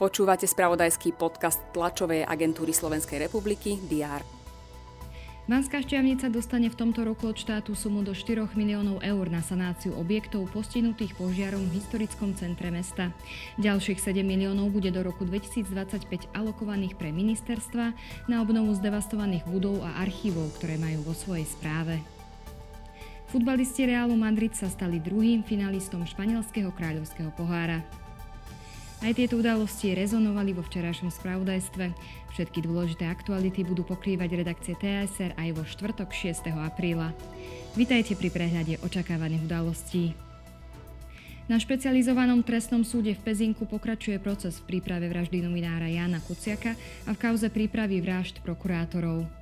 Počúvate spravodajský podcast tlačovej agentúry Slovenskej republiky DR. Banská šťavnica dostane v tomto roku od štátu sumu do 4 miliónov eur na sanáciu objektov postihnutých požiarom v historickom centre mesta. Ďalších 7 miliónov bude do roku 2025 alokovaných pre ministerstva na obnovu zdevastovaných budov a archívov, ktoré majú vo svojej správe. Futbalisti Realu Madrid sa stali druhým finalistom španielského kráľovského pohára. Aj tieto udalosti rezonovali vo včerajšom spravodajstve. Všetky dôležité aktuality budú pokrývať redakcie TSR aj vo štvrtok 6. apríla. Vitajte pri prehľade očakávaných udalostí. Na špecializovanom trestnom súde v Pezinku pokračuje proces v príprave vraždy novinára Jana Kuciaka a v kauze prípravy vražd prokurátorov.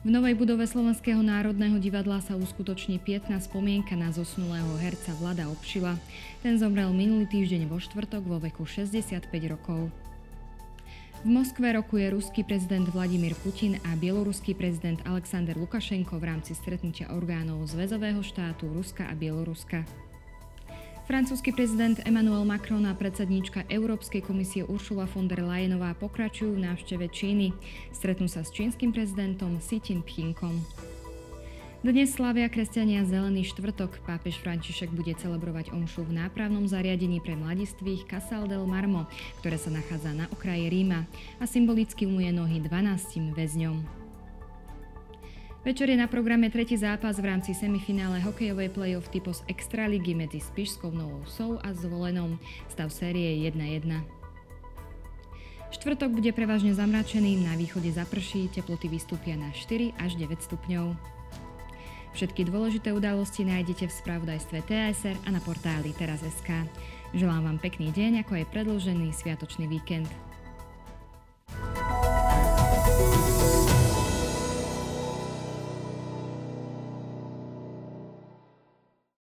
V novej budove Slovenského národného divadla sa uskutoční pietná spomienka na zosnulého herca Vlada Obšila. Ten zomrel minulý týždeň vo štvrtok vo veku 65 rokov. V Moskve rokuje ruský prezident Vladimír Putin a bieloruský prezident Alexander Lukašenko v rámci stretnutia orgánov Zväzového štátu Ruska a Bieloruska. Francúzsky prezident Emmanuel Macron a predsedníčka Európskej komisie Ursula von der Leyenová pokračujú v návšteve Číny. Stretnú sa s čínskym prezidentom Xi Jinpingom. Dnes slavia kresťania Zelený štvrtok. Pápež František bude celebrovať omšu v nápravnom zariadení pre mladistvých Casal del Marmo, ktoré sa nachádza na okraji Ríma a symbolicky umuje nohy 12 väzňom. Večer je na programe tretí zápas v rámci semifinále hokejovej play-off typos Extraligy medzi Spišskou Novou Sou a Zvolenom. Stav série 1-1. Štvrtok bude prevažne zamračený, na východe zaprší, teploty vystúpia na 4 až 9 stupňov. Všetky dôležité udalosti nájdete v spravodajstve TSR a na portáli teraz.sk. Želám vám pekný deň, ako aj predlžený sviatočný víkend.